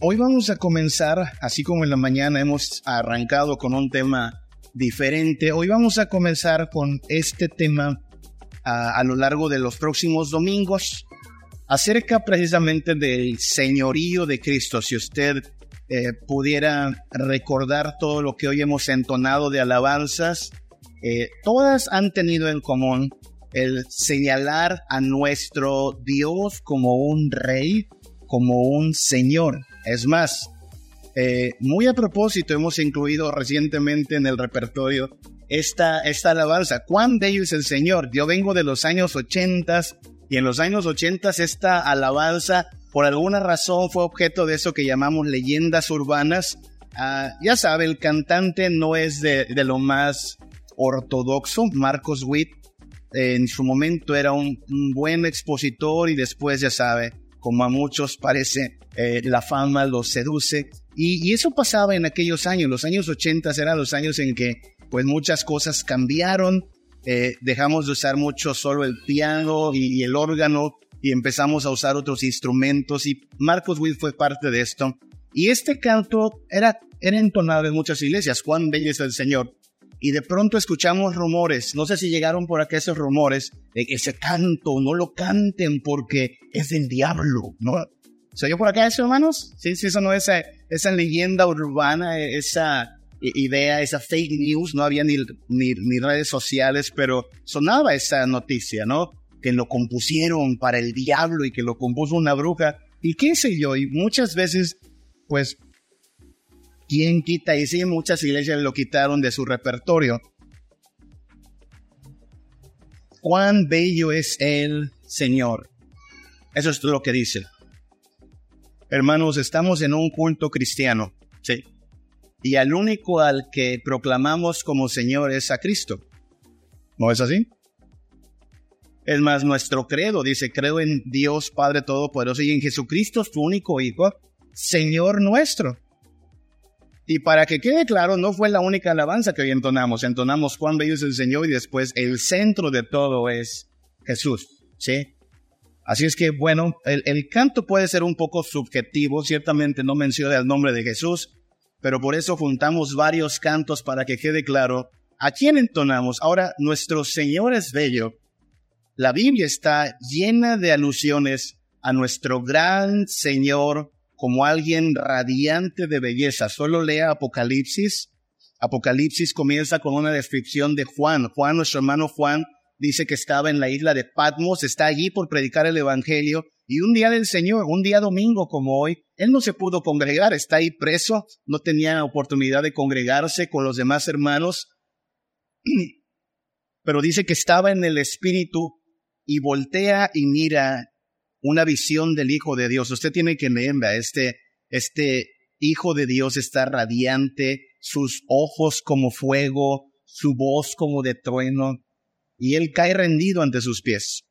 Hoy vamos a comenzar, así como en la mañana hemos arrancado con un tema diferente, hoy vamos a comenzar con este tema a, lo largo de los próximos domingos acerca precisamente del señorío de Cristo. Si usted eh, pudiera recordar todo lo que hoy hemos entonado de alabanzas, eh, todas han tenido en común el señalar a nuestro Dios como un rey, como un señor. Es más, eh, muy a propósito hemos incluido recientemente en el repertorio esta, esta alabanza. ¿Cuán bello es el Señor? Yo vengo de los años 80 y en los años 80 esta alabanza por alguna razón fue objeto de eso que llamamos leyendas urbanas. Ah, ya sabe, el cantante no es de, lo más ortodoxo. Marcos Witt en su momento era un, buen expositor y después ya sabe, como a muchos parece, eh, la fama los seduce. Y, eso pasaba en aquellos años, los años 80 eran los años en que pues muchas cosas cambiaron, eh, dejamos de usar mucho solo el piano y, el órgano y empezamos a usar otros instrumentos y Marcos Witt fue parte de esto. Y este canto era, era entonado en muchas iglesias, Juan bello es el Señor y de pronto escuchamos rumores, no sé si llegaron por acá esos rumores, de que ese canto no lo canten porque es del diablo, ¿no? ¿Se por acá eso, hermanos? Sí, sí, eso no es esa, esa leyenda urbana, esa idea, esa fake news, no había ni, ni, ni redes sociales, pero sonaba esa noticia, ¿no? Que lo compusieron para el diablo y que lo compuso una bruja, y qué sé yo, y muchas veces, pues ¿Quién quita? Y sí, muchas iglesias lo quitaron de su repertorio. Cuán bello es el Señor. Eso es lo que dice. Hermanos, estamos en un culto cristiano, ¿sí? Y al único al que proclamamos como Señor es a Cristo. ¿No es así? Es más, nuestro credo dice, creo en Dios Padre Todopoderoso y en Jesucristo, su único Hijo, Señor nuestro. Y para que quede claro, no fue la única alabanza que hoy entonamos. Entonamos Juan bello es el Señor y después el centro de todo es Jesús. ¿Sí? Así es que, bueno, el, canto puede ser un poco subjetivo. Ciertamente no menciona el nombre de Jesús, pero por eso juntamos varios cantos para que quede claro a quién entonamos. Ahora, nuestro Señor es bello. La Biblia está llena de alusiones a nuestro gran Señor como alguien radiante de belleza. Solo lea Apocalipsis. Apocalipsis comienza con una descripción de Juan. Juan, nuestro hermano Juan, dice que estaba en la isla de Patmos, está allí por predicar el Evangelio, y un día del Señor, un día domingo como hoy, él no se pudo congregar, está ahí preso, no tenía oportunidad de congregarse con los demás hermanos, pero dice que estaba en el Espíritu y voltea y mira una visión del Hijo de Dios. Usted tiene que leer, este, este Hijo de Dios está radiante, sus ojos como fuego, su voz como de trueno, y él cae rendido ante sus pies.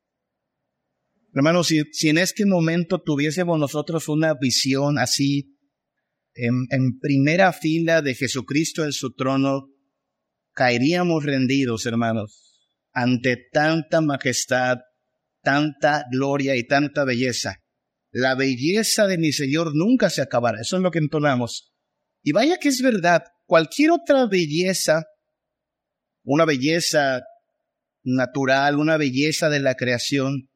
Hermanos, si, si en este momento tuviésemos nosotros una visión así, en, en primera fila de Jesucristo en su trono, caeríamos rendidos, hermanos, ante tanta majestad, tanta gloria y tanta belleza. La belleza de mi Señor nunca se acabará. Eso es lo que entonamos. Y vaya que es verdad, cualquier otra belleza, una belleza natural, una belleza de la creación,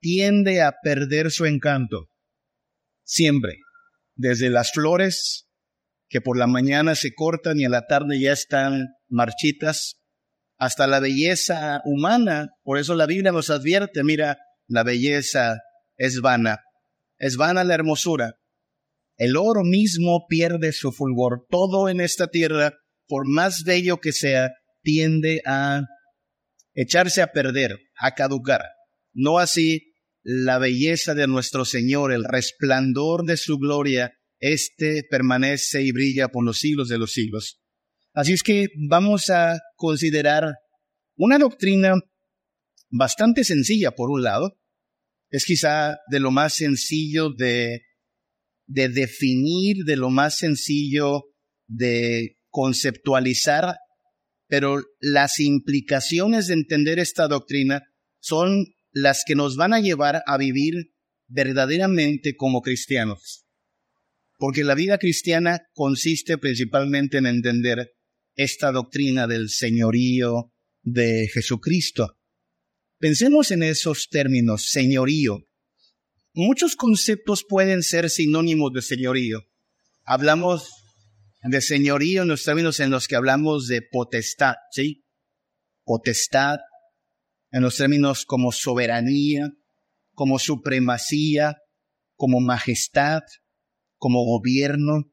tiende a perder su encanto. Siempre. Desde las flores, que por la mañana se cortan y a la tarde ya están marchitas, hasta la belleza humana. Por eso la Biblia nos advierte, mira, la belleza es vana, es vana la hermosura. El oro mismo pierde su fulgor. Todo en esta tierra, por más bello que sea, tiende a echarse a perder, a caducar. No así la belleza de nuestro Señor, el resplandor de su gloria, este permanece y brilla por los siglos de los siglos. Así es que vamos a considerar una doctrina bastante sencilla, por un lado, es quizá de lo más sencillo de, de definir, de lo más sencillo de conceptualizar, pero las implicaciones de entender esta doctrina son las que nos van a llevar a vivir verdaderamente como cristianos. porque la vida cristiana consiste principalmente en entender esta doctrina del señorío de Jesucristo. Pensemos en esos términos, señorío. Muchos conceptos pueden ser sinónimos de señorío. Hablamos de señorío en los términos en los que hablamos de potestad, ¿sí? Potestad, en los términos como soberanía, como supremacía, como majestad, como gobierno,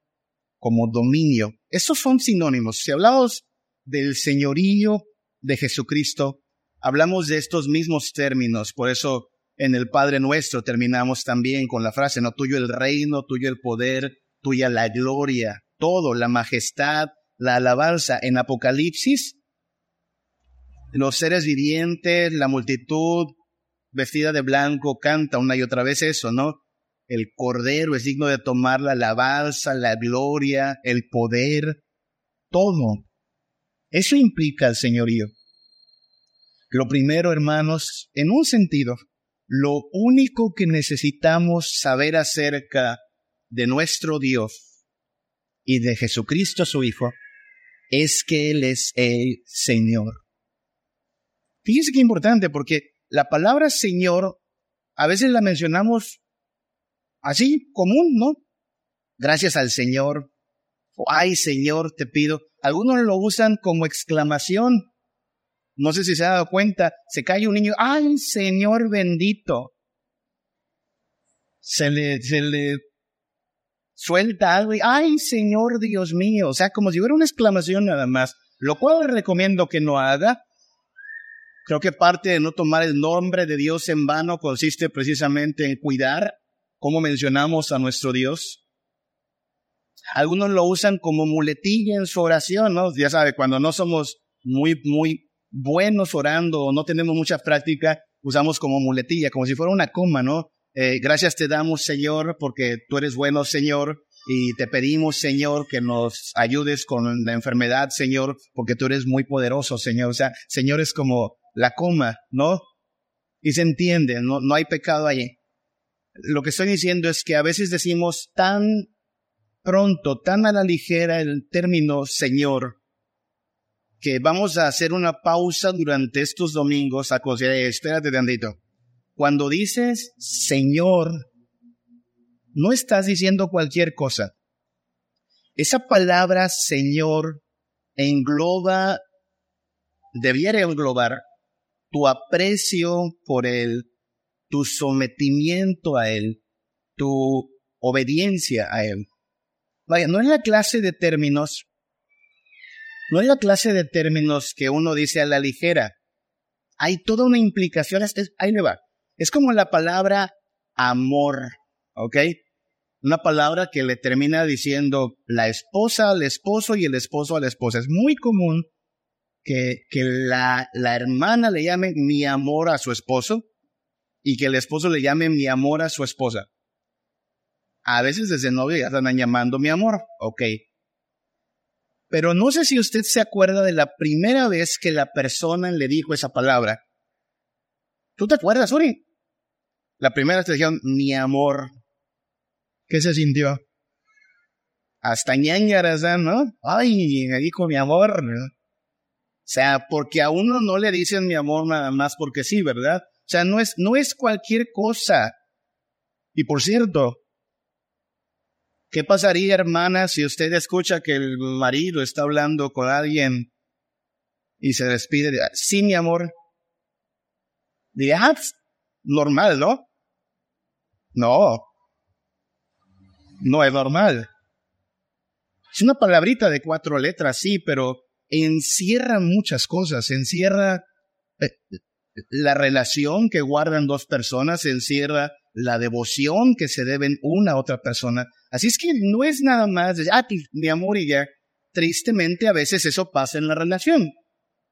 como dominio. Estos son sinónimos. Si hablamos del señorío de Jesucristo, hablamos de estos mismos términos. Por eso en el Padre Nuestro terminamos también con la frase, no tuyo el reino, tuyo el poder, tuya la gloria, todo, la majestad, la alabanza. En Apocalipsis, los seres vivientes, la multitud vestida de blanco canta una y otra vez eso, ¿no? El Cordero es digno de tomar la alabanza, la gloria, el poder, todo. Eso implica el señorío. Lo primero, hermanos, en un sentido, lo único que necesitamos saber acerca de nuestro Dios y de Jesucristo su Hijo es que Él es el Señor. Fíjense qué importante, porque la palabra Señor a veces la mencionamos así, común, ¿no? Gracias al Señor. ay, Señor, te pido. Algunos lo usan como exclamación. No sé si se ha dado cuenta. Se cae un niño. Ay, Señor bendito. Se le, se le suelta algo y, ay, Señor Dios mío. O sea, como si fuera una exclamación nada más. Lo cual recomiendo que no haga. Creo que parte de no tomar el nombre de Dios en vano consiste precisamente en cuidar como mencionamos a nuestro Dios. Algunos lo usan como muletilla en su oración, ¿no? Ya sabe, cuando no somos muy, muy buenos orando o no tenemos mucha práctica, usamos como muletilla, como si fuera una coma, ¿no? Eh, gracias te damos, Señor, porque tú eres bueno, Señor, y te pedimos, Señor, que nos ayudes con la enfermedad, Señor, porque tú eres muy poderoso, Señor. O sea, Señor es como la coma, ¿no? Y se entiende, no, no hay pecado allí lo que estoy diciendo es que a veces decimos tan pronto, tan a la ligera el término Señor, que vamos a hacer una pausa durante estos domingos a considerar, espérate tantito. Cuando dices Señor, no estás diciendo cualquier cosa. Esa palabra Señor engloba, debiera englobar tu aprecio por Él, tu sometimiento a Él, tu obediencia a Él. Vaya, no es la clase de términos, no es la clase de términos que uno dice a la ligera. Hay toda una implicación, ahí le va. Es como la palabra amor, ¿ok? Una palabra que le termina diciendo la esposa al esposo y el esposo a la esposa. Es muy común que, que la, la hermana le llame mi amor a su esposo y que el esposo le llame mi amor a su esposa. A veces desde novio ya están llamando mi amor, ok. Pero no sé si usted se acuerda de la primera vez que la persona le dijo esa palabra. ¿Tú te acuerdas, Uri? La primera te dijeron mi amor. ¿Qué se sintió? Hasta ñañaras, ¿no? Ay, me dijo mi amor. O sea, porque a uno no le dicen mi amor nada más porque sí, ¿verdad? O sea, no es, no es cualquier cosa. Y por cierto, ¿qué pasaría, hermana, si usted escucha que el marido está hablando con alguien y se despide de, sí, mi amor? Diría, ah, pues, normal, ¿no? No. No es normal. Es una palabrita de cuatro letras, sí, pero encierra muchas cosas. Encierra eh, la relación que guardan dos personas encierra la devoción que se deben una a otra persona. Así es que no es nada más de, ah, mi amor y ya. Tristemente a veces eso pasa en la relación.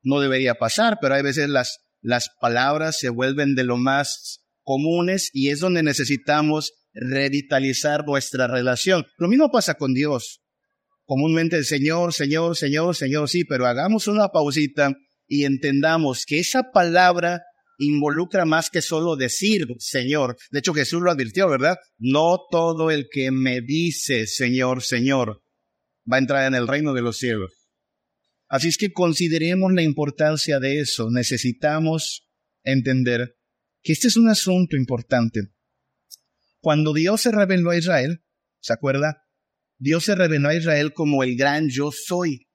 No debería pasar, pero hay veces las, las palabras se vuelven de lo más comunes y es donde necesitamos revitalizar nuestra relación. Lo mismo pasa con Dios. Comúnmente el Señor, Señor, Señor, Señor, sí, pero hagamos una pausita y entendamos que esa palabra involucra más que solo decir Señor. De hecho, Jesús lo advirtió, ¿verdad? No todo el que me dice Señor, Señor, va a entrar en el reino de los cielos. Así es que consideremos la importancia de eso. Necesitamos entender que este es un asunto importante. Cuando Dios se reveló a Israel, ¿se acuerda? Dios se reveló a Israel como el gran yo soy.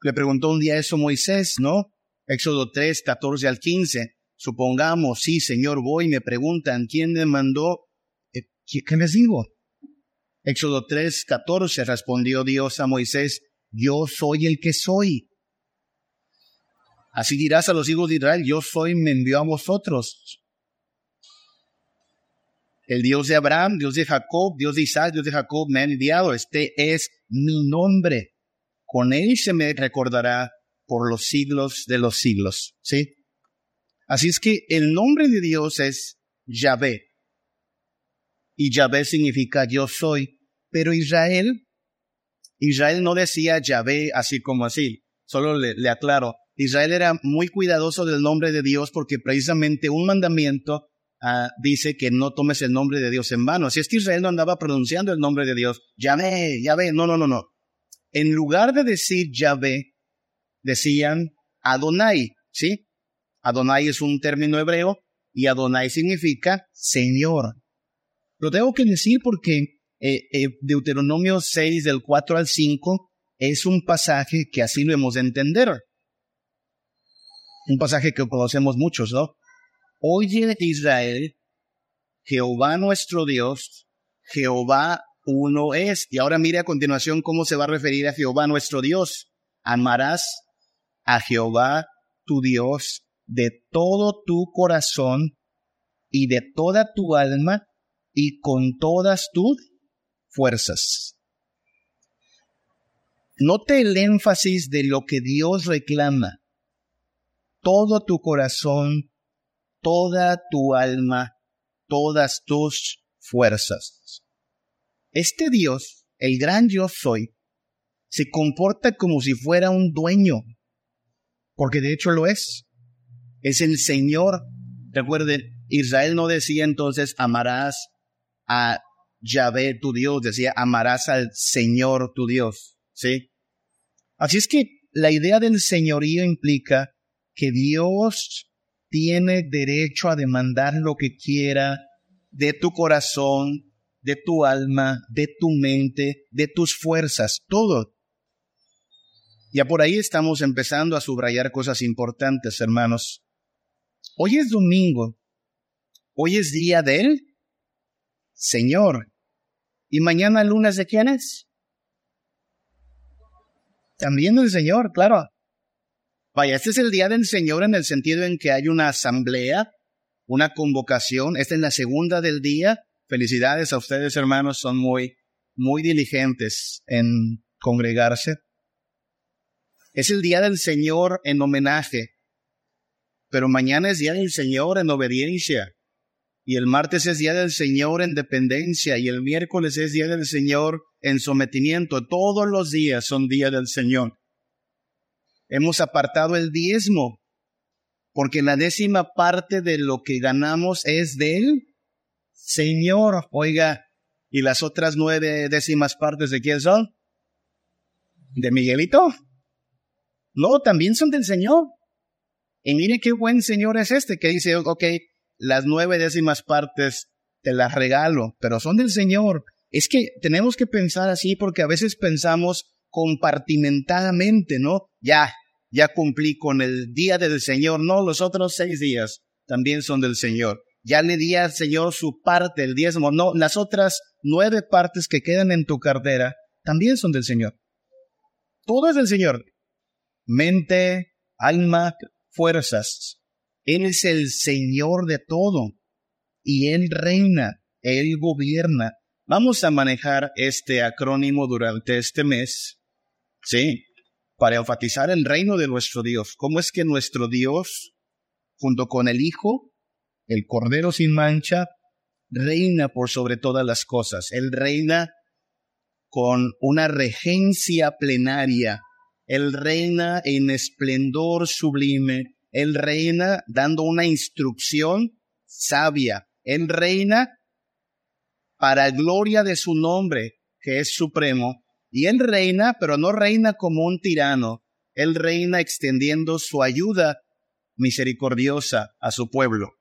Le preguntó un día eso Moisés, ¿no? Éxodo 3, 14 al 15. Supongamos, sí, Señor, voy, me preguntan, ¿quién me mandó? Eh, ¿Qué les digo? Éxodo 3, 14 respondió Dios a Moisés, yo soy el que soy. Así dirás a los hijos de Israel, yo soy, me envió a vosotros. El Dios de Abraham, Dios de Jacob, Dios de Isaac, Dios de Jacob me ha enviado. Este es mi nombre. Con él se me recordará por los siglos de los siglos. ¿Sí? Así es que el nombre de Dios es Yahvé. Y Yahvé significa yo soy. Pero Israel, Israel no decía Yahvé así como así. Solo le, le aclaro. Israel era muy cuidadoso del nombre de Dios porque precisamente un mandamiento uh, dice que no tomes el nombre de Dios en vano. Así es que Israel no andaba pronunciando el nombre de Dios. Yahvé, Yahvé. No, no, no, no. En lugar de decir Yahvé, decían Adonai, ¿sí? Adonai es un término hebreo y Adonai significa Señor. Lo tengo que decir porque eh, eh, Deuteronomio 6 del 4 al 5 es un pasaje que así lo hemos de entender. Un pasaje que conocemos muchos, ¿no? Oye Israel, Jehová nuestro Dios, Jehová uno es. Y ahora mire a continuación cómo se va a referir a Jehová nuestro Dios. Amarás a Jehová tu Dios de todo tu corazón y de toda tu alma y con todas tus fuerzas. Note el énfasis de lo que Dios reclama. Todo tu corazón, toda tu alma, todas tus fuerzas. Este Dios, el gran yo soy, se comporta como si fuera un dueño, porque de hecho lo es. Es el Señor. Recuerden, Israel no decía entonces amarás a Yahvé tu Dios, decía amarás al Señor tu Dios, ¿sí? Así es que la idea del señorío implica que Dios tiene derecho a demandar lo que quiera de tu corazón, de tu alma, de tu mente, de tus fuerzas, todo. Ya por ahí estamos empezando a subrayar cosas importantes, hermanos. Hoy es domingo. Hoy es día del Señor. ¿Y mañana lunes de quién es? También del Señor, claro. Vaya, este es el día del Señor en el sentido en que hay una asamblea, una convocación. Esta es la segunda del día. Felicidades a ustedes, hermanos, son muy, muy diligentes en congregarse. Es el día del Señor en homenaje, pero mañana es día del Señor en obediencia. Y el martes es día del Señor en dependencia y el miércoles es día del Señor en sometimiento. Todos los días son día del Señor hemos apartado el diezmo, porque la décima parte de lo que ganamos es del Señor. Oiga, ¿y las otras nueve décimas partes de quién son? ¿De Miguelito? No, también son del Señor. Y mire qué buen Señor es este que dice, ok, las nueve décimas partes te las regalo, pero son del Señor. Es que tenemos que pensar así porque a veces pensamos compartimentadamente, ¿no? Ya, ya cumplí con el día del Señor, no, los otros seis días también son del Señor. Ya le di al Señor su parte, el diezmo, no, las otras nueve partes que quedan en tu cartera también son del Señor. Todo es del Señor. Mente, alma, fuerzas. Él es el Señor de todo. Y Él reina, Él gobierna. Vamos a manejar este acrónimo durante este mes. Sí, para enfatizar el reino de nuestro Dios. ¿Cómo es que nuestro Dios, junto con el Hijo, el Cordero sin mancha, reina por sobre todas las cosas? Él reina con una regencia plenaria. Él reina en esplendor sublime. Él reina dando una instrucción sabia. Él reina para gloria de su nombre, que es supremo. Y Él reina, pero no reina como un tirano. Él reina extendiendo su ayuda misericordiosa a su pueblo.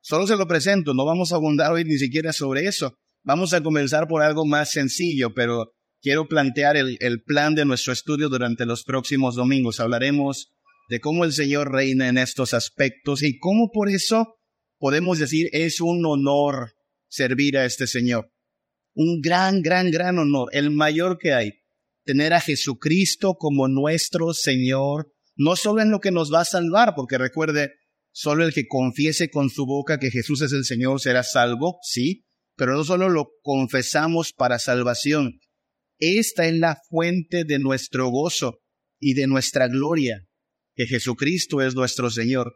Solo se lo presento, no vamos a abundar hoy ni siquiera sobre eso. Vamos a comenzar por algo más sencillo, pero quiero plantear el, el, plan de nuestro estudio durante los próximos domingos. Hablaremos de cómo el Señor reina en estos aspectos y cómo por eso podemos decir es un honor servir a este Señor. Un gran, gran, gran honor, el mayor que hay. Tener a Jesucristo como nuestro Señor, no solo en lo que nos va a salvar, porque recuerde, solo el que confiese con su boca que Jesús es el Señor será salvo, sí, pero no solo lo confesamos para salvación. Esta es la fuente de nuestro gozo y de nuestra gloria, que Jesucristo es nuestro Señor.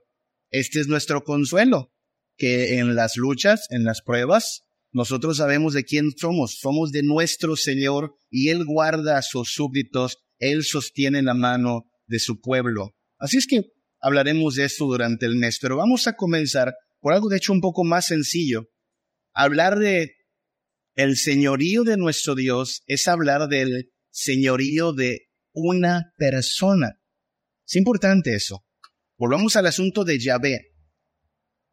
Este es nuestro consuelo, que en las luchas, en las pruebas, nosotros sabemos de quién somos, somos de nuestro Señor y Él guarda a sus súbditos, Él sostiene la mano de su pueblo. Así es que hablaremos de esto durante el mes, pero vamos a comenzar por algo de hecho un poco más sencillo. Hablar de el señorío de nuestro Dios es hablar del señorío de una persona. Es importante eso. Volvamos al asunto de Yahvé,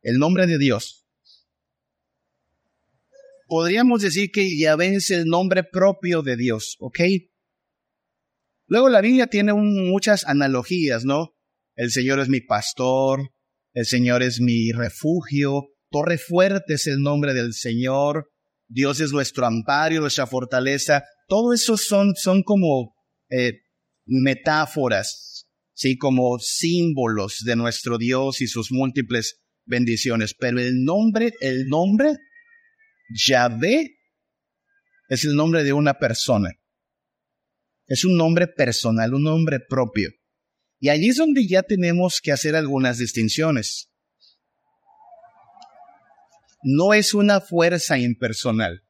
el nombre de Dios. Podríamos decir que Yahvé es el nombre propio de Dios, ¿ok? Luego la Biblia tiene muchas analogías, ¿no? El Señor es mi pastor, el Señor es mi refugio, torre fuerte es el nombre del Señor, Dios es nuestro amparo, nuestra fortaleza. Todo eso son, son como eh, metáforas, sí, como símbolos de nuestro Dios y sus múltiples bendiciones. Pero el nombre, el nombre, Yahvé, es el nombre de una persona. Es un nombre personal, un nombre propio. Y allí es donde ya tenemos que hacer algunas distinciones. No es una fuerza impersonal.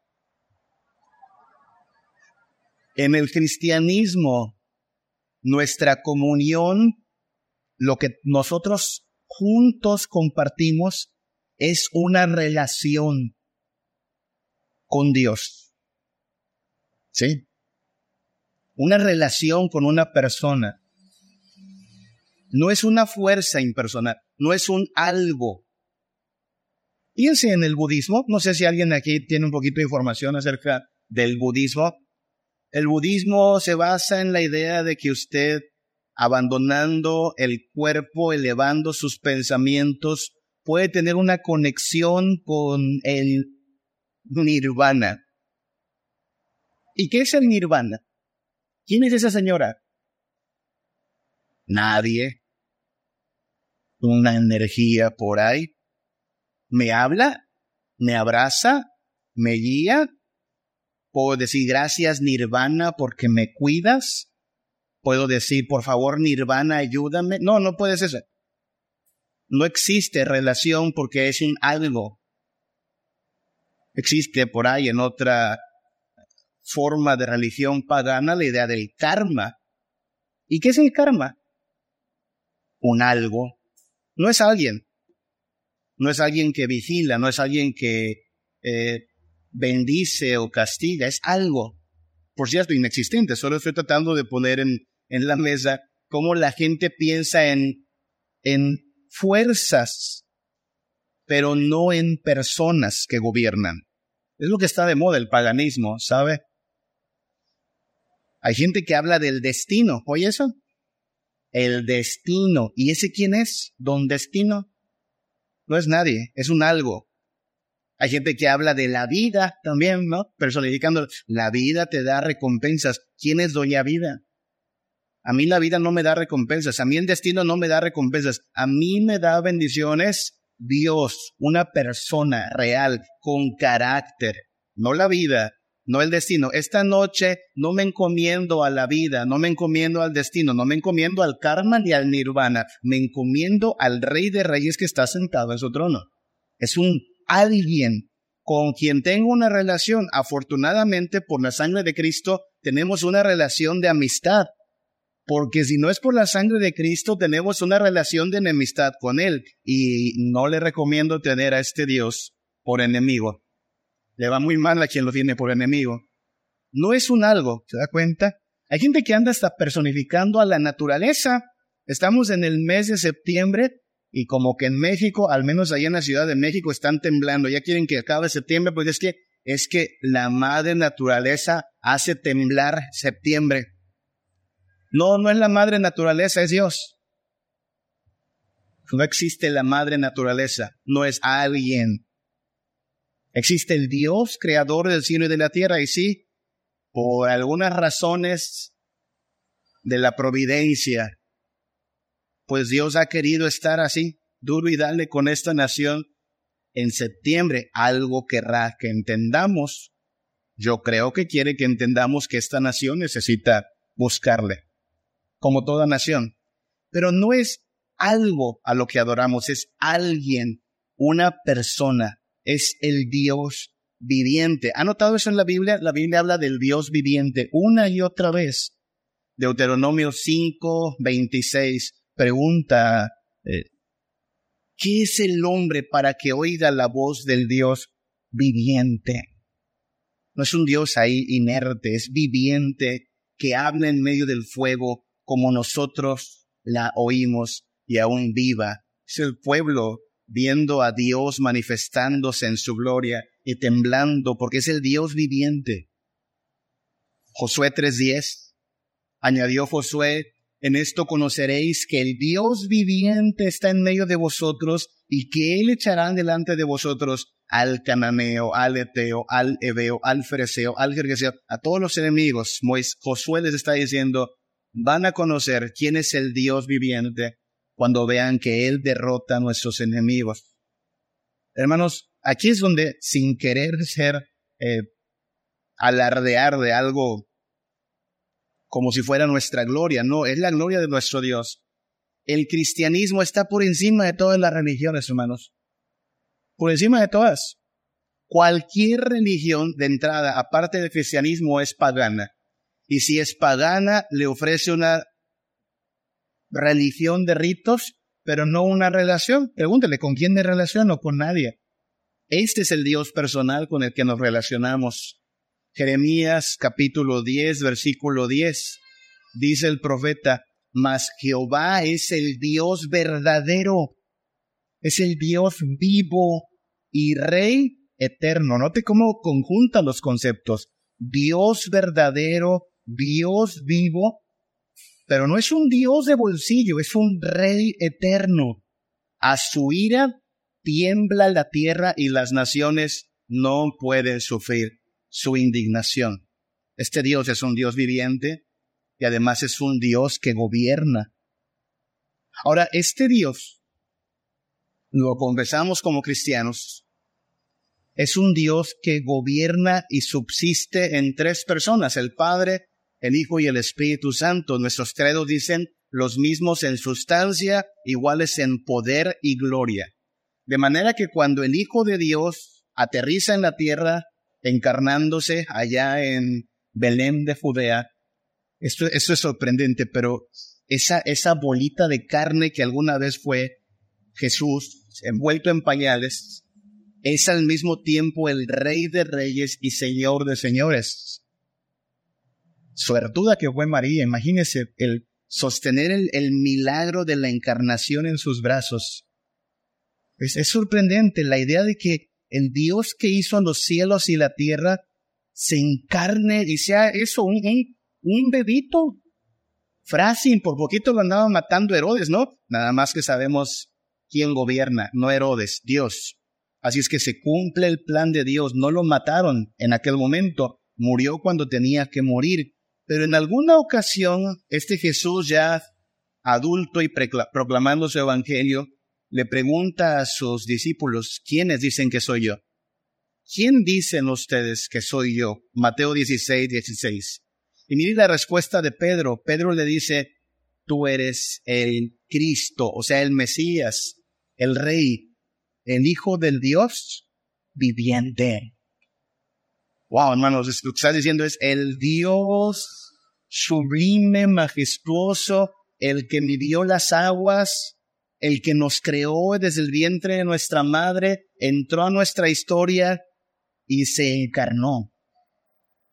En el cristianismo, nuestra comunión, lo que nosotros juntos compartimos, es una relación con Dios. ¿Sí? una relación con una persona. No es una fuerza impersonal, no es un algo. Piense en el budismo, no sé si alguien aquí tiene un poquito de información acerca del budismo. El budismo se basa en la idea de que usted, abandonando el cuerpo, elevando sus pensamientos, puede tener una conexión con el nirvana. ¿Y qué es el nirvana? ¿Quién es esa señora? Nadie. Una energía por ahí. ¿Me habla? ¿Me abraza? ¿Me guía? ¿Puedo decir gracias Nirvana porque me cuidas? ¿Puedo decir por favor Nirvana ayúdame? No, no puedes eso. No existe relación porque es un algo. Existe por ahí en otra forma de religión pagana la idea del karma. ¿Y qué es el karma? Un algo. No es alguien. No es alguien que vigila, no es alguien que eh, bendice o castiga, es algo. Por cierto, inexistente. Solo estoy tratando de poner en, en la mesa cómo la gente piensa en, en fuerzas, pero no en personas que gobiernan. Es lo que está de moda el paganismo, ¿sabe? Hay gente que habla del destino. ¿Oye eso? El destino. ¿Y ese quién es? Don Destino. No es nadie, es un algo. Hay gente que habla de la vida también, ¿no? Personificando, la vida te da recompensas. ¿Quién es Doña Vida? A mí la vida no me da recompensas, a mí el destino no me da recompensas, a mí me da bendiciones Dios, una persona real, con carácter, no la vida, no el destino. Esta noche no me encomiendo a la vida, no me encomiendo al destino, no me encomiendo al karma ni al nirvana, me encomiendo al rey de reyes que está sentado en su trono. Es un alguien con quien tengo una relación. Afortunadamente, por la sangre de Cristo, tenemos una relación de amistad. Porque si no es por la sangre de Cristo, tenemos una relación de enemistad con Él y no le recomiendo tener a este Dios por enemigo. Le va muy mal a quien lo tiene por enemigo. No es un algo, ¿se da cuenta? Hay gente que anda hasta personificando a la naturaleza. Estamos en el mes de septiembre y como que en México, al menos allá en la Ciudad de México, están temblando. Ya quieren que acabe septiembre, pues es que es que la madre naturaleza hace temblar septiembre. No, no es la madre naturaleza, es Dios. No existe la madre naturaleza, no es alguien. Existe el Dios creador del cielo y de la tierra, y sí, por algunas razones de la providencia, pues Dios ha querido estar así, duro y darle con esta nación en septiembre. Algo querrá que entendamos. Yo creo que quiere que entendamos que esta nación necesita buscarle, como toda nación. Pero no es algo a lo que adoramos, es alguien, una persona, es el Dios viviente. ¿Ha notado eso en la Biblia? La Biblia habla del Dios viviente una y otra vez. Deuteronomio 5, 26 pregunta, eh, ¿qué es el hombre para que oiga la voz del Dios viviente? No es un Dios ahí inerte, es viviente, que habla en medio del fuego como nosotros la oímos y aún viva. Es el pueblo viendo a Dios manifestándose en su gloria y temblando porque es el Dios viviente. Josué 3:10 añadió Josué, en esto conoceréis que el Dios viviente está en medio de vosotros y que Él echará delante de vosotros al cananeo, al eteo, al ebeo, al fereceo, al jergueseo, a todos los enemigos. Josué les está diciendo, van a conocer quién es el Dios viviente cuando vean que Él derrota a nuestros enemigos. Hermanos, aquí es donde, sin querer ser eh, alardear de algo como si fuera nuestra gloria, no, es la gloria de nuestro Dios. El cristianismo está por encima de todas las religiones, hermanos. Por encima de todas. Cualquier religión de entrada, aparte del cristianismo, es pagana. Y si es pagana, le ofrece una religión de ritos, pero no una relación. Pregúntele, ¿con quién me relaciono? Con nadie. Este es el Dios personal con el que nos relacionamos. Jeremías capítulo 10, versículo 10. Dice el profeta, mas Jehová es el Dios verdadero, es el Dios vivo y Rey eterno. Note cómo conjuntan los conceptos. Dios verdadero, Dios vivo, pero no es un Dios de bolsillo, es un Rey eterno. A su ira tiembla la tierra y las naciones no pueden sufrir su indignación. Este Dios es un Dios viviente y además es un Dios que gobierna. Ahora, este Dios, lo confesamos como cristianos, es un Dios que gobierna y subsiste en tres personas, el Padre, el Hijo y el Espíritu Santo. Nuestros credos dicen los mismos en sustancia, iguales en poder y gloria. De manera que cuando el Hijo de Dios aterriza en la tierra, encarnándose allá en Belén de Judea. Esto, es sorprendente, pero esa, esa bolita de carne que alguna vez fue Jesús, envuelto en pañales, es al mismo tiempo el Rey de Reyes y Señor de Señores. Suertuda que fue María, imagínese el sostener el, milagro de la encarnación en sus brazos. es sorprendente la idea de que el Dios que hizo los cielos y la tierra, se encarne y sea eso, un, un, bebito. Frágil, por poquito lo andaba matando Herodes, ¿no? Nada más que sabemos quién gobierna, no Herodes, Dios. Así es que se cumple el plan de Dios, no lo mataron en aquel momento, murió cuando tenía que morir. Pero en alguna ocasión, este Jesús ya adulto y proclamando su evangelio, le pregunta a sus discípulos, ¿quiénes dicen que soy yo? ¿Quién dicen ustedes que soy yo? Mateo 16, 16. Y mire la respuesta de Pedro. Pedro le dice, tú eres el Cristo, o sea, el Mesías, el Rey, el Hijo del Dios viviente. Wow, hermanos, lo que está diciendo es el Dios sublime, majestuoso, el que midió las aguas, el que nos creó desde el vientre de nuestra madre, entró a nuestra historia y se encarnó.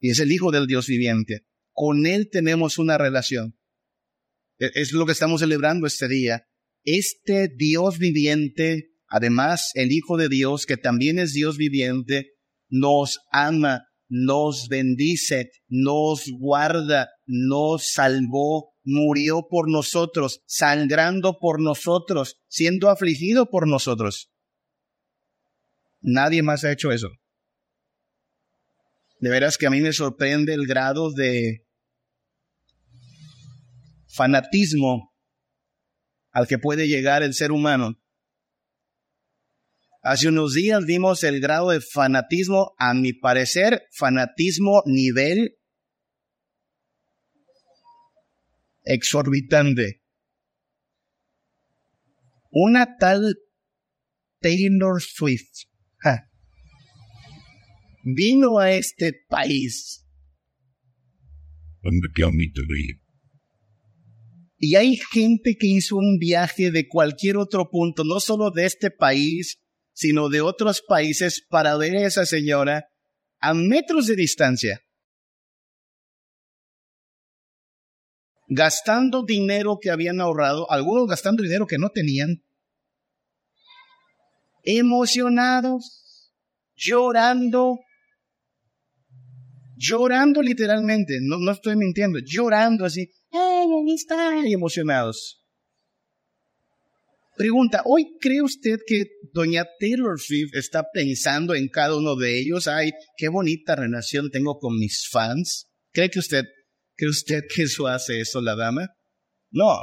Y es el Hijo del Dios viviente. Con Él tenemos una relación. E-, es lo que estamos celebrando este día. Este Dios viviente, además el Hijo de Dios, que también es Dios viviente, nos ama, nos bendice, nos guarda, nos salvó, murió por nosotros, sangrando por nosotros, siendo afligido por nosotros. Nadie más ha hecho eso. De veras que a mí me sorprende el grado de fanatismo al que puede llegar el ser humano. Hace unos días vimos el grado de fanatismo, a mi parecer, fanatismo nivel exorbitante. Una tal Taylor Swift vino a este país. Y hay gente que hizo un viaje de cualquier otro punto, no solo de este país, sino de otros países para ver a esa señora a metros de distancia. Gastando dinero que habían ahorrado, algunos gastando dinero que no tenían, emocionados, llorando, llorando literalmente, no, no estoy mintiendo, llorando así, ¡ay, ahí está! Y emocionados. Pregunta, ¿hoy cree usted que doña Taylor Swift está pensando en cada uno de ellos? Ay, qué bonita relación tengo con mis fans. ¿Cree que usted, cree usted que eso hace eso la dama? No.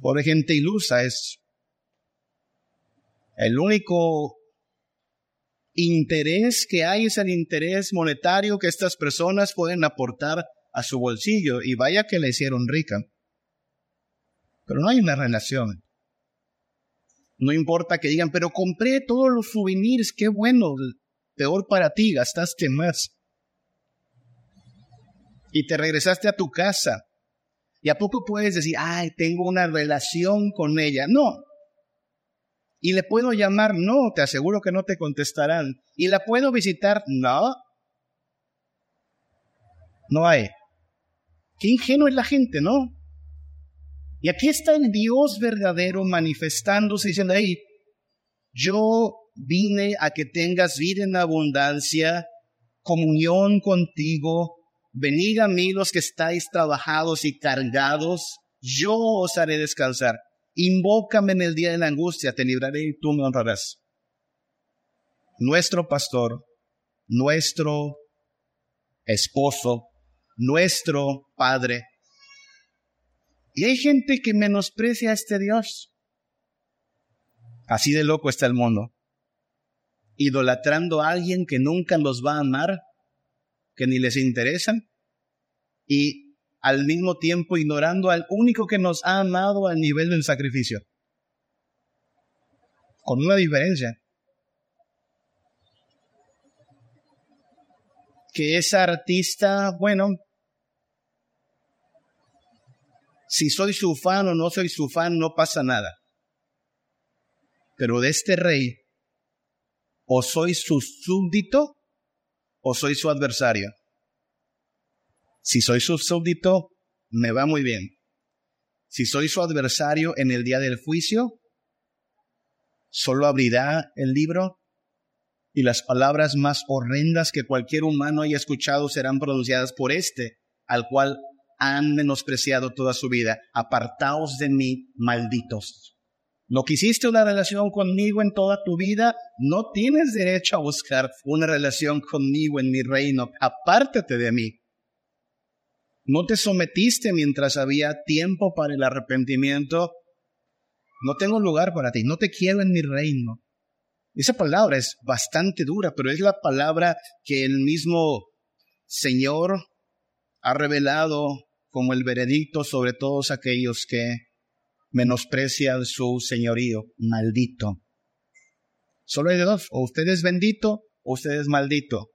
Por gente ilusa es el único interés que hay es el interés monetario que estas personas pueden aportar a su bolsillo y vaya que le hicieron rica. Pero no hay una relación. No importa que digan, pero compré todos los souvenirs, qué bueno, peor para ti, gastaste más. Y te regresaste a tu casa. ¿Y a poco puedes decir, ay, tengo una relación con ella? No, y le puedo llamar, no, te aseguro que no te contestarán. Y la puedo visitar, no. No hay. Qué ingenuo es la gente, ¿no? Y aquí está el Dios verdadero manifestándose diciendo, hey, yo vine a que tengas vida en abundancia, comunión contigo, venid a mí los que estáis trabajados y cargados, yo os haré descansar. Invócame en el día de la angustia, te libraré y tú me honrarás. Nuestro pastor, nuestro esposo, nuestro padre. Y hay gente que menosprecia a este Dios. Así de loco está el mundo. Idolatrando a alguien que nunca los va a amar, que ni les interesan, y al mismo tiempo ignorando al único que nos ha amado al nivel del sacrificio. Con una diferencia. Que esa artista, bueno, si soy su fan o no soy su fan, no pasa nada. Pero de este rey, o soy su súbdito o soy su adversario. Si soy su súbdito, me va muy bien. Si soy su adversario en el día del juicio, solo abrirá el libro y las palabras más horrendas que cualquier humano haya escuchado serán pronunciadas por este, al cual han menospreciado toda su vida. Apartaos de mí, malditos. ¿No quisiste una relación conmigo en toda tu vida? No tienes derecho a buscar una relación conmigo en mi reino. Apártate de mí. No te sometiste mientras había tiempo para el arrepentimiento. No tengo lugar para ti, no te quiero en mi reino. Esa palabra es bastante dura, pero es la palabra que el mismo Señor ha revelado como el veredicto sobre todos aquellos que menosprecian su señorío. Maldito. Solo hay dos, o usted es bendito o usted es maldito.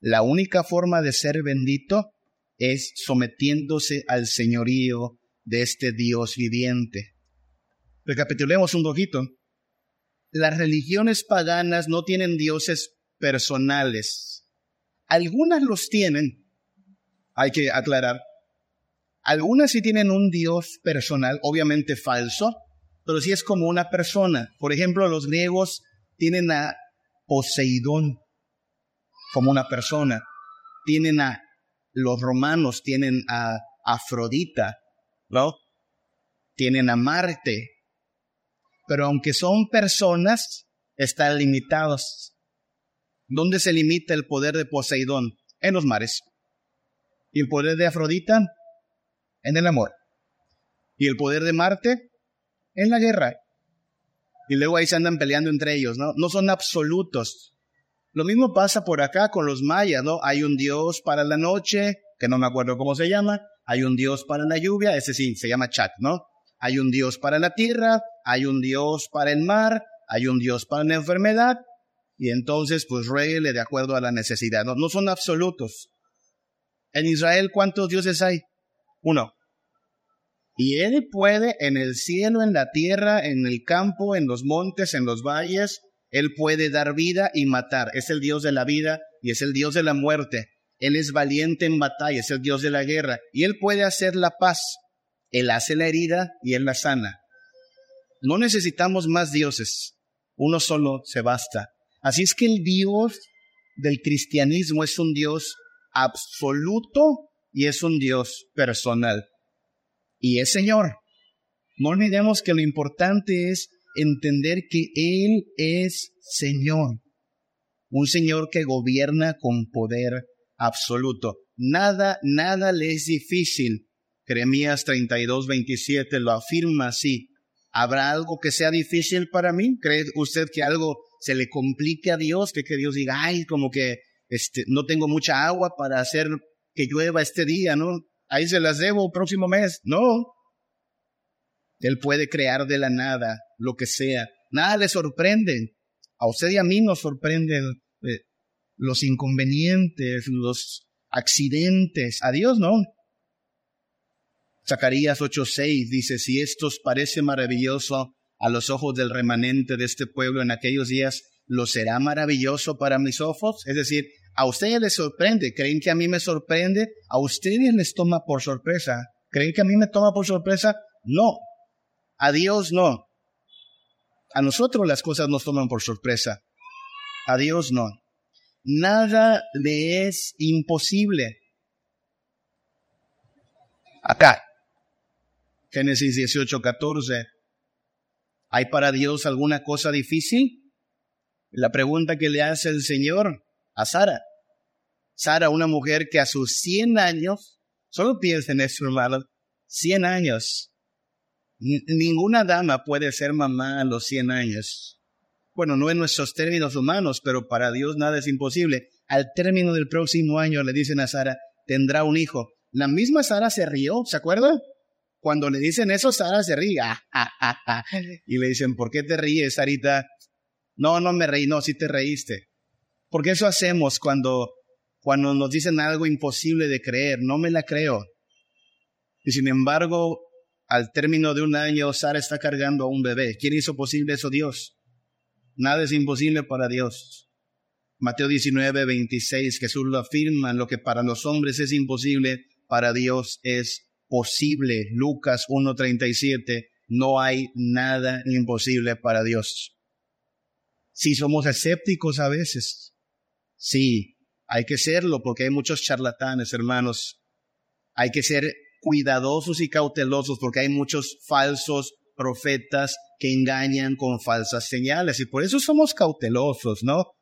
La única forma de ser bendito es sometiéndose al señorío de este Dios viviente. Recapitulemos un poquito. Las religiones paganas no tienen dioses personales. Algunas los tienen, hay que aclarar. Algunas sí tienen un dios personal, obviamente falso, pero sí es como una persona. Por ejemplo, los griegos tienen a Poseidón como una persona. Tienen a los romanos, tienen a Afrodita, ¿no? Tienen a Marte. Pero aunque son personas, están limitados. ¿Dónde se limita el poder de Poseidón? En los mares. ¿Y el poder de Afrodita? En el amor. ¿Y el poder de Marte? En la guerra. Y luego ahí se andan peleando entre ellos, ¿no? No son absolutos. Lo mismo pasa por acá con los mayas, ¿no? Hay un dios para la noche, que no me acuerdo cómo se llama. Hay un dios para la lluvia, ese sí, se llama Chat, ¿no? Hay un dios para la tierra, hay un dios para el mar, hay un dios para la enfermedad, y entonces pues rueguele de acuerdo a la necesidad. No, no son absolutos. En Israel, ¿cuántos dioses hay? Uno. Y Él puede en el cielo, en la tierra, en el campo, en los montes, en los valles, Él puede dar vida y matar. Es el Dios de la vida y es el Dios de la muerte. Él es valiente en batalla, es el Dios de la guerra. Y Él puede hacer la paz. Él hace la herida y Él la sana. No necesitamos más dioses. Uno solo se basta. Así es que el Dios del cristianismo es un Dios absoluto y es un Dios personal. Y es Señor. No olvidemos que lo importante es entender que Él es Señor. Un Señor que gobierna con poder absoluto. Nada, nada le es difícil. Jeremías 32, 27 lo afirma así. ¿Habrá algo que sea difícil para mí? ¿Cree usted que algo se le complique a Dios? Que, que Dios diga, ay, como que este, no tengo mucha agua para hacer que llueva este día, ¿no? Ahí se las debo próximo mes. No. Él puede crear de la nada lo que sea. Nada le sorprende. A usted y a mí nos sorprenden eh, los inconvenientes, los accidentes. A Dios no. Zacarías 8:6 dice, si esto parece maravilloso a los ojos del remanente de este pueblo en aquellos días, ¿lo será maravilloso para mis ojos? Es decir, a ustedes les sorprende, ¿creen que a mí me sorprende? A ustedes les toma por sorpresa. ¿Creen que a mí me toma por sorpresa? No. A Dios no. A nosotros las cosas nos toman por sorpresa. A Dios no. Nada le es imposible. Acá, Génesis 18, 14. ¿Hay para Dios alguna cosa difícil? La pregunta que le hace el Señor a Sara. Sara, una mujer que a sus 100 años, solo piensen en eso, hermano, 100 años. ninguna dama puede ser mamá a los 100 años. Bueno, no en nuestros términos humanos, pero para Dios nada es imposible. Al término del próximo año le dicen a Sara, tendrá un hijo. La misma Sara se rió, ¿se acuerda? Cuando le dicen eso, Sara se ríe. Ah, ah, ah, y le dicen, ¿por qué te ríes, Sarita? No, no me reí, no, sí te reíste. Porque eso hacemos cuando, cuando nos dicen algo imposible de creer. No me la creo. Y sin embargo, al término de un año, Sara está cargando a un bebé. ¿Quién hizo posible eso? Dios. Nada es imposible para Dios. Mateo 19, 26, Jesús lo afirma, lo que para los hombres es imposible, para Dios es posible. Lucas 1.37, no hay nada imposible para Dios. Si somos escépticos a veces, Sí, hay que serlo porque hay muchos charlatanes, hermanos. Hay que ser cuidadosos y cautelosos porque hay muchos falsos profetas que engañan con falsas señales y por eso somos cautelosos, ¿no?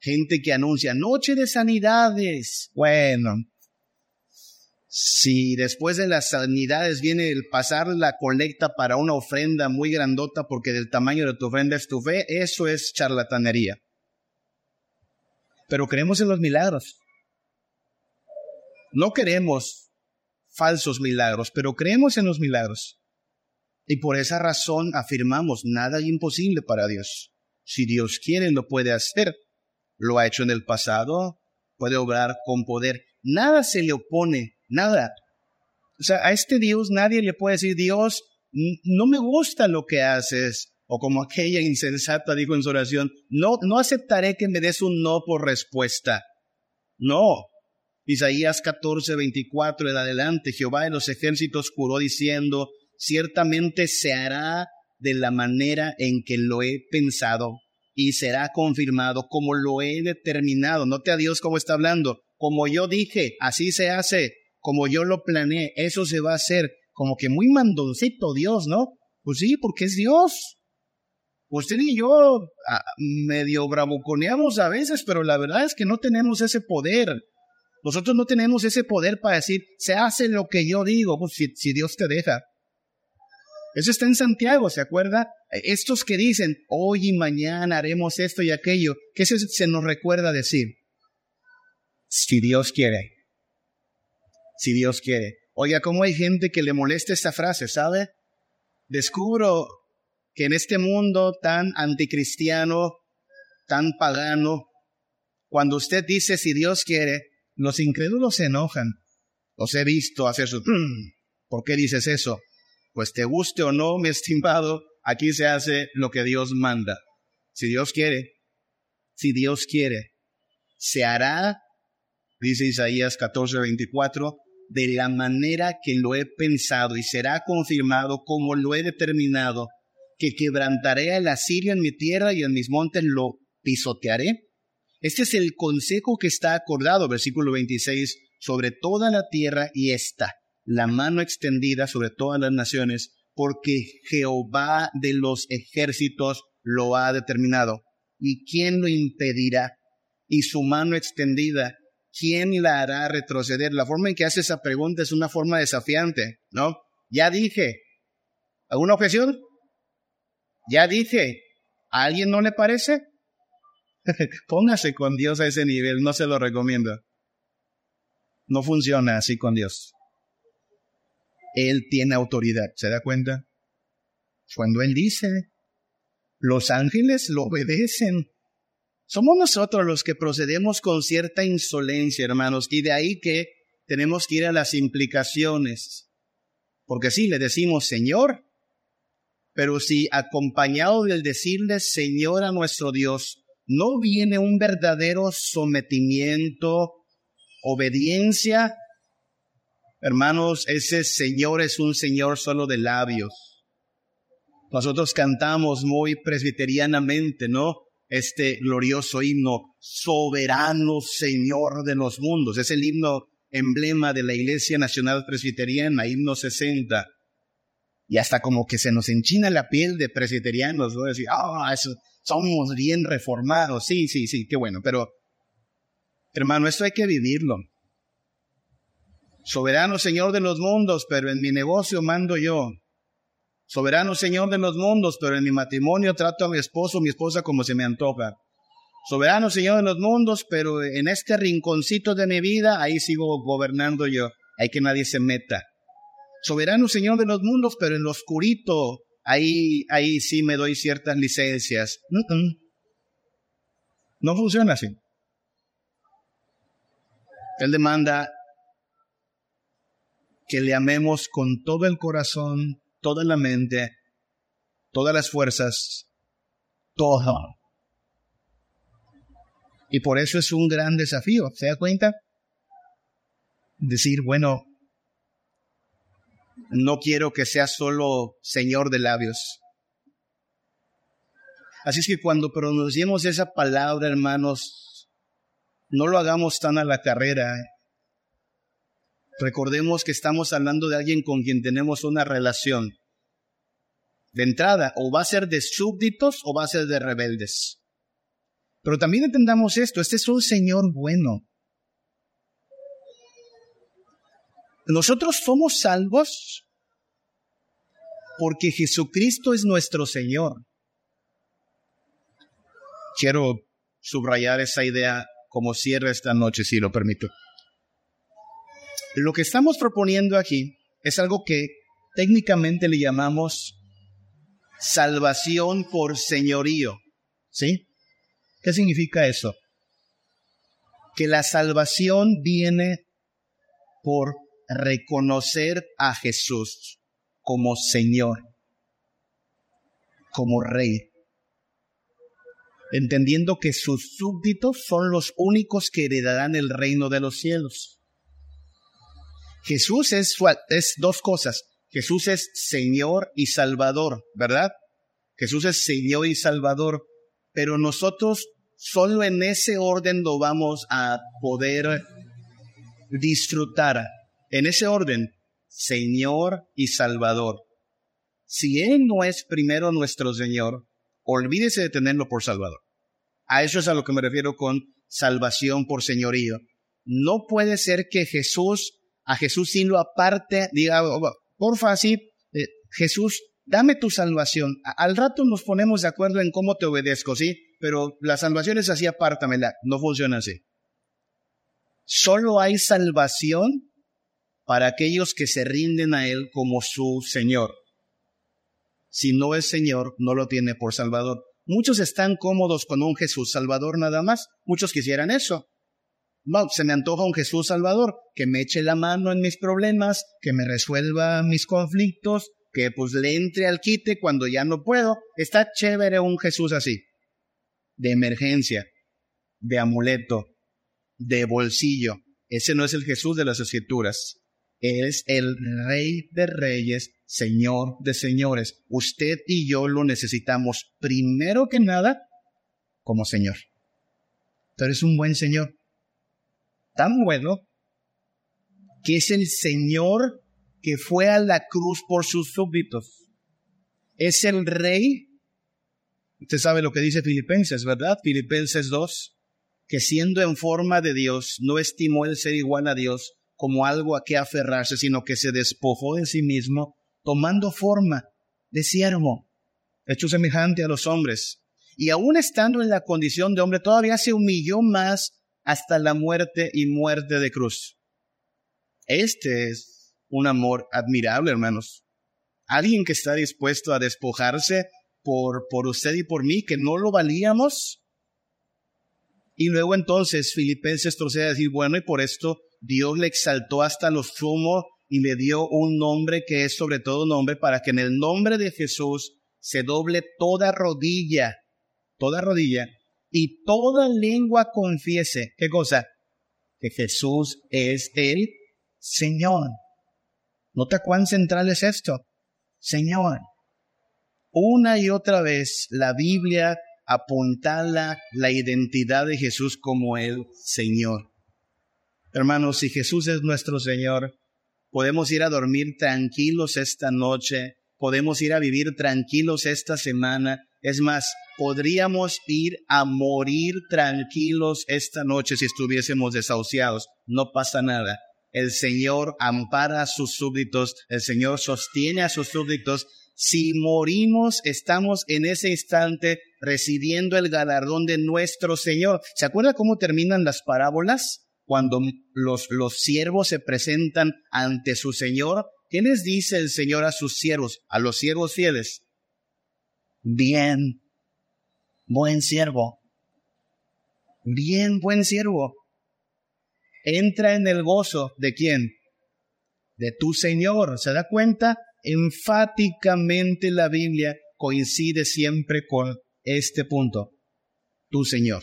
Gente que anuncia noche de sanidades. Bueno, si después de las sanidades viene el pasar la colecta para una ofrenda muy grandota porque del tamaño de tu ofrenda es tu fe, eso es charlatanería pero creemos en los milagros. No queremos falsos milagros, pero creemos en los milagros. Y por esa razón afirmamos, nada imposible para Dios. Si Dios quiere, lo puede hacer. Lo ha hecho en el pasado, puede obrar con poder. nada se le opone, nada. O sea, a este Dios nadie le puede decir, Dios, no me gusta lo que haces. O como aquella insensata dijo en su oración, no, no aceptaré que me des un no por respuesta. No. Isaías 14, 24 en adelante, Jehová de los ejércitos juró diciendo, ciertamente se hará de la manera en que lo he pensado y será confirmado como lo he determinado. Note a Dios cómo está hablando. Como yo dije, así se hace, como yo lo planeé, eso se va a hacer. Como que muy mandoncito Dios, ¿no? Pues sí, porque es Dios. Usted y yo ah, medio bravuconeamos a veces, pero la verdad es que no tenemos ese poder. Nosotros no tenemos ese poder para decir, se hace lo que yo digo, pues si, Dios te deja. Eso está en Santiago, ¿se acuerda? Estos que dicen, hoy y mañana haremos esto y aquello, ¿qué se, se nos recuerda decir? Si Dios quiere. Si Dios quiere. Oiga, ¿cómo hay gente que le molesta esta frase, sabe? Descubro que en este mundo tan anticristiano, tan pagano, cuando usted dice si Dios quiere, los incrédulos se enojan. Los he visto hacer su... ¿Por qué dices eso? Pues te guste o no, mi estimado, aquí se hace lo que Dios manda. Si Dios quiere, si Dios quiere, se hará, dice Isaías 14, 24, de la manera que lo he pensado y será confirmado como lo he determinado que quebrantaré al asirio en mi tierra y en mis montes lo pisotearé. Este es el consejo que está acordado, versículo 26, sobre toda la tierra y esta, la mano extendida sobre todas las naciones, porque Jehová de los ejércitos lo ha determinado. ¿Y quién lo impedirá? Y su mano extendida, ¿quién la hará retroceder? La forma en que hace esa pregunta es una forma desafiante, ¿no? Ya dije. ¿Alguna objeción? Ya dije, ¿a alguien no le parece? Póngase con Dios a ese nivel, no se lo recomiendo. No funciona así con Dios. Él tiene autoridad, ¿se da cuenta? Cuando Él dice, los ángeles lo obedecen. Somos nosotros los que procedemos con cierta insolencia, hermanos, y de ahí que tenemos que ir a las implicaciones. Porque si le decimos, Señor, pero si acompañado del decirle Señor a nuestro Dios, no viene un verdadero sometimiento, obediencia, hermanos, ese Señor es un Señor solo de labios. Nosotros cantamos muy presbiterianamente, ¿no? Este glorioso himno, soberano Señor de los mundos. Es el himno emblema de la Iglesia Nacional Presbiteriana, himno 60 y hasta como que se nos enchina la piel de presbiterianos, ¿no? Decir, ah, eso, somos bien reformados. Sí, sí, sí, qué bueno, pero hermano, esto hay que vivirlo. Soberano Señor de los mundos, pero en mi negocio mando yo. Soberano Señor de los mundos, pero en mi matrimonio trato a mi esposo, mi esposa como se me antoja. Soberano Señor de los mundos, pero en este rinconcito de mi vida, ahí sigo gobernando yo. Hay que nadie se meta soberano Señor de los mundos, pero en lo oscurito, ahí, ahí sí me doy ciertas licencias. No funciona así. Él demanda que le amemos con todo el corazón, toda la mente, todas las fuerzas, todo. Y por eso es un gran desafío, ¿se da cuenta? Decir, bueno, no quiero que sea solo Señor de labios. Así es que cuando pronunciemos esa palabra, hermanos, no lo hagamos tan a la carrera. Recordemos que estamos hablando de alguien con quien tenemos una relación. De entrada, o va a ser de súbditos o va a ser de rebeldes. Pero también entendamos esto, este es un Señor bueno. Nosotros somos salvos porque Jesucristo es nuestro Señor. Quiero subrayar esa idea como cierre esta noche, si lo permito. Lo que estamos proponiendo aquí es algo que técnicamente le llamamos salvación por señorío. ¿Sí? ¿Qué significa eso? Que la salvación viene por reconocer a Jesús como Señor, como Rey, entendiendo que sus súbditos son los únicos que heredarán el reino de los cielos. Jesús es, es dos cosas. Jesús es Señor y Salvador, ¿verdad? Jesús es Señor y Salvador, pero nosotros solo en ese orden lo vamos a poder disfrutar. En ese orden, Señor y Salvador. Si Él no es primero nuestro Señor, olvídese de tenerlo por Salvador. A eso es a lo que me refiero con salvación por señorío. No puede ser que Jesús, a Jesús sin lo aparte, diga, oh, oh, porfa, así, eh, Jesús, dame tu salvación. al rato nos ponemos de acuerdo en cómo te obedezco, ¿sí? Pero la salvación es así, apártamela. No funciona así. Solo hay salvación para aquellos que se rinden a Él como su Señor. Si no es Señor, no lo tiene por Salvador. Muchos están cómodos con un Jesús Salvador nada más. Muchos quisieran eso. No, se me antoja un Jesús Salvador que me eche la mano en mis problemas, que me resuelva mis conflictos, que pues le entre al quite cuando ya no puedo. Está chévere un Jesús así. De emergencia, de amuleto, de bolsillo. Ese no es el Jesús de las escrituras. Es el Rey de Reyes Señor de señores. Usted y yo lo necesitamos primero que nada como Señor. Pero es un buen Señor. Tan bueno que es el Señor que fue a la cruz por sus súbditos. Es el Rey. Usted sabe lo que dice Filipenses, ¿verdad? Filipenses 2. Que siendo en forma de Dios, no estimó el ser igual a Dios como algo a que aferrarse, sino que se despojó de sí mismo tomando forma de siervo, hecho semejante a los hombres. Y aún estando en la condición de hombre, todavía se humilló más hasta la muerte y muerte de cruz. Este es un amor admirable, hermanos. Alguien que está dispuesto a despojarse por, por usted y por mí, que no lo valíamos. Y luego entonces Filipenses procede a decir, bueno, y por esto Dios le exaltó hasta lo sumo y le dio un nombre que es sobre todo nombre para que en el nombre de Jesús se doble toda rodilla, toda rodilla, y toda lengua confiese, ¿qué cosa? Que Jesús es el Señor. ¿Nota cuán central es esto? Señor. Una y otra vez la Biblia apuntala la identidad de Jesús como el Señor. Hermanos, si Jesús es nuestro Señor, podemos ir a dormir tranquilos esta noche, podemos ir a vivir tranquilos esta semana. Es más, podríamos ir a morir tranquilos esta noche si estuviésemos desahuciados. No pasa nada. El Señor ampara a sus súbditos, el Señor sostiene a sus súbditos. Si morimos, estamos en ese instante recibiendo el galardón de nuestro Señor. ¿Se acuerda cómo terminan las parábolas? Cuando los, los siervos se presentan ante su Señor, ¿qué les dice el Señor a sus siervos, a los siervos fieles? Bien, buen siervo. Bien, buen siervo. Entra en el gozo de quién? De tu Señor. ¿Se da cuenta? Enfáticamente la Biblia coincide siempre con este punto. Tu Señor.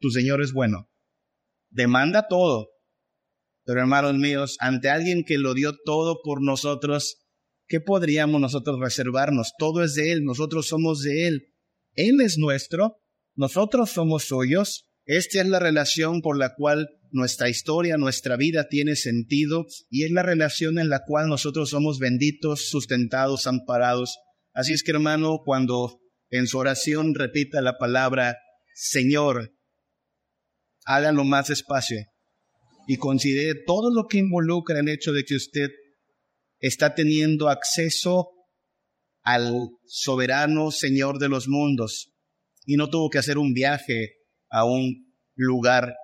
Tu Señor es bueno demanda todo. Pero hermanos míos, ante alguien que lo dio todo por nosotros, ¿qué podríamos nosotros reservarnos? Todo es de Él, nosotros somos de Él. Él es nuestro, nosotros somos suyos. Esta es la relación por la cual nuestra historia, nuestra vida tiene sentido y es la relación en la cual nosotros somos benditos, sustentados, amparados. Así es que hermano, cuando en su oración repita la palabra Señor, hágalo más espacio y considere todo lo que involucra el hecho de que usted está teniendo acceso al soberano Señor de los mundos y no tuvo que hacer un viaje a un lugar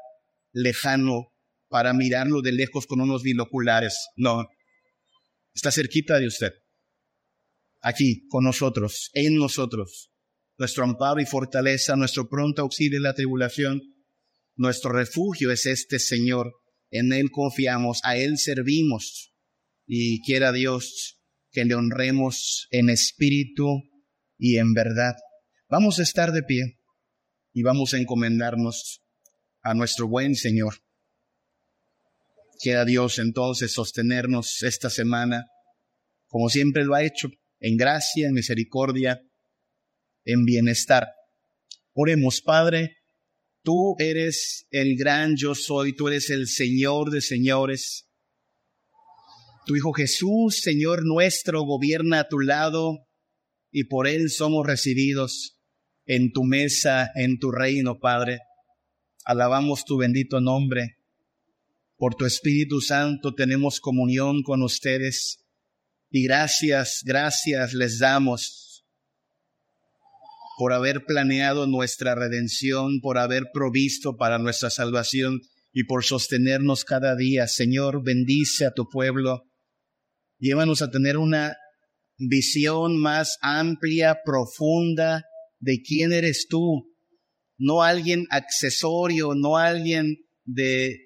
lejano para mirarlo de lejos con unos binoculares. No, está cerquita de usted, aquí con nosotros, en nosotros, nuestro amparo y fortaleza, nuestro pronto auxilio en la tribulación nuestro refugio es este Señor. en Él confiamos, a Él servimos y quiera Dios que le honremos en espíritu y en verdad. Vamos a estar de pie y vamos a encomendarnos a nuestro buen Señor. Quiera Dios entonces sostenernos esta semana, como siempre lo ha hecho, en gracia, en misericordia, en bienestar. Oremos, Padre, tú eres el gran yo soy, tú eres el Señor de señores. Tu Hijo Jesús, Señor nuestro, gobierna a tu lado y por Él somos recibidos en tu mesa, en tu reino, Padre. Alabamos tu bendito nombre. Por tu Espíritu Santo tenemos comunión con ustedes y gracias, gracias les damos por haber planeado nuestra redención, por haber provisto para nuestra salvación y por sostenernos cada día. Señor, bendice a tu pueblo. Llévanos a tener una visión más amplia, profunda de quién eres tú. No alguien accesorio, no alguien de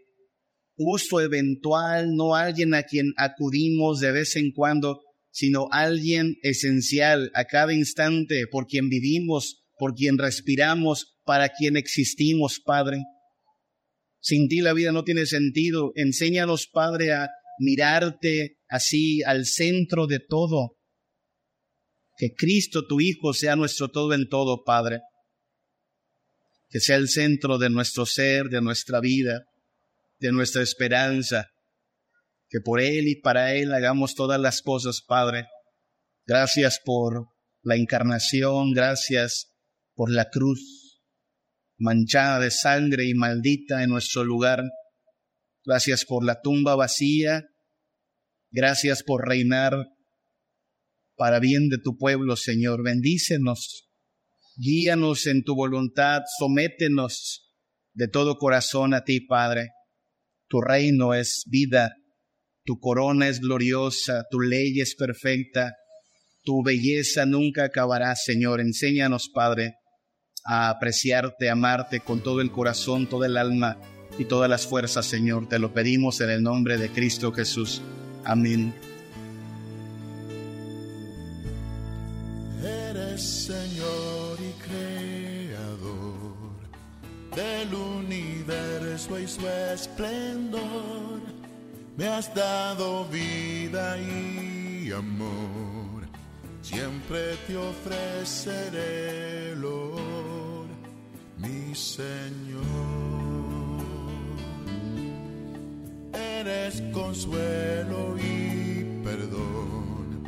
uso eventual, no alguien a quien acudimos de vez en cuando, sino alguien esencial a cada instante, por quien vivimos, por quien respiramos, para quien existimos, Padre. Sin ti la vida no tiene sentido. Enséñanos, Padre, a mirarte así al centro de todo. Que Cristo, tu Hijo, sea nuestro todo en todo, Padre. Que sea el centro de nuestro ser, de nuestra vida de nuestra esperanza, que por Él y para Él hagamos todas las cosas, Padre. Gracias por la encarnación, gracias por la cruz manchada de sangre y maldita en nuestro lugar. Gracias por la tumba vacía. Gracias por reinar para bien de tu pueblo, Señor. Bendícenos. Guíanos en tu voluntad. Sométenos de todo corazón a ti, Padre. Tu reino es vida, tu corona es gloriosa, tu ley es perfecta, tu belleza nunca acabará, Señor. Enséñanos, Padre, a apreciarte, amarte con todo el corazón, toda el alma y todas las fuerzas, Señor. Te lo pedimos en el nombre de Cristo Jesús. Amén. Eres Señor y Creador del universo y su esplendor. Me has dado vida y amor. Siempre te ofreceré el mi Señor. Eres consuelo y perdón.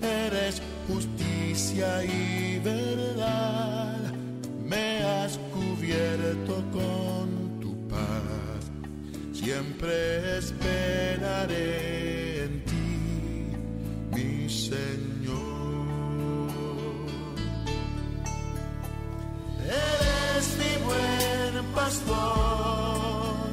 Eres justicia y verdad. Me has cubierto con siempre esperaré en ti, mi Señor. Eres mi buen pastor,